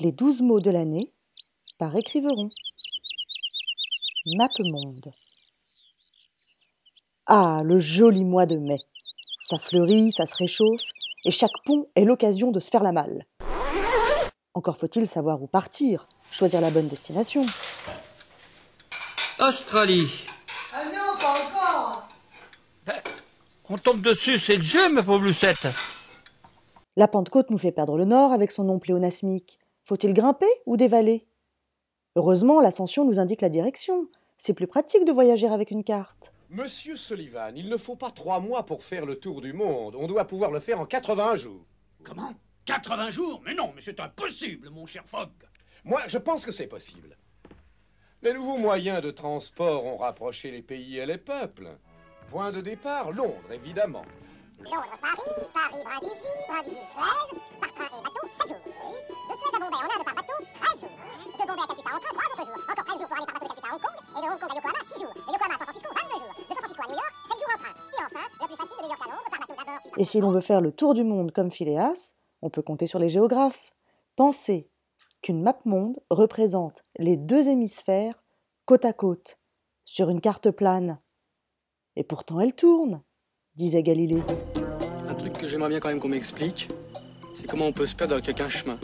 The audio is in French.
Les douze mots de l'année par écriveron. Monde. Ah, le joli mois de mai. Ça fleurit, ça se réchauffe, et chaque pont est l'occasion de se faire la malle. Encore faut-il savoir où partir, choisir la bonne destination. Australie. Ah non, pas encore On tombe dessus, c'est le jeu, ma pauvre Lucette. La Pentecôte nous fait perdre le nord avec son nom pléonasmique. Faut-il grimper ou dévaler? Heureusement, l'ascension nous indique la direction. C'est plus pratique de voyager avec une carte. Monsieur Sullivan, il ne faut pas trois mois pour faire le tour du monde. On doit pouvoir le faire en 80 jours. Comment? 80 jours? Mais non, mais c'est impossible, mon cher Fogg. Moi, je pense que c'est possible. Les nouveaux moyens de transport ont rapproché les pays et les peuples. Point de départ, Londres, évidemment. Londres, Paris, Paris, Brindisi, Brindisi, Suez, par train et bateau, Hong Kong. Et de Hong Kong à Yokohama, 6 jours. De Yokohama à San Francisco, 22 jours. De San Francisco à New York, 7 jours en train. Et enfin, le plus facile de New York à Londres, par bateau d'abord. puis par Et si l'on veut faire le tour du monde comme Phileas, on peut compter sur les géographes. Pensez qu'une map monde représente les deux hémisphères côte à côte, sur une carte plane. Et pourtant elle tourne, disait Galilée. Un truc que j'aimerais bien quand même qu'on m'explique, c'est comment on peut se perdre avec un chemin.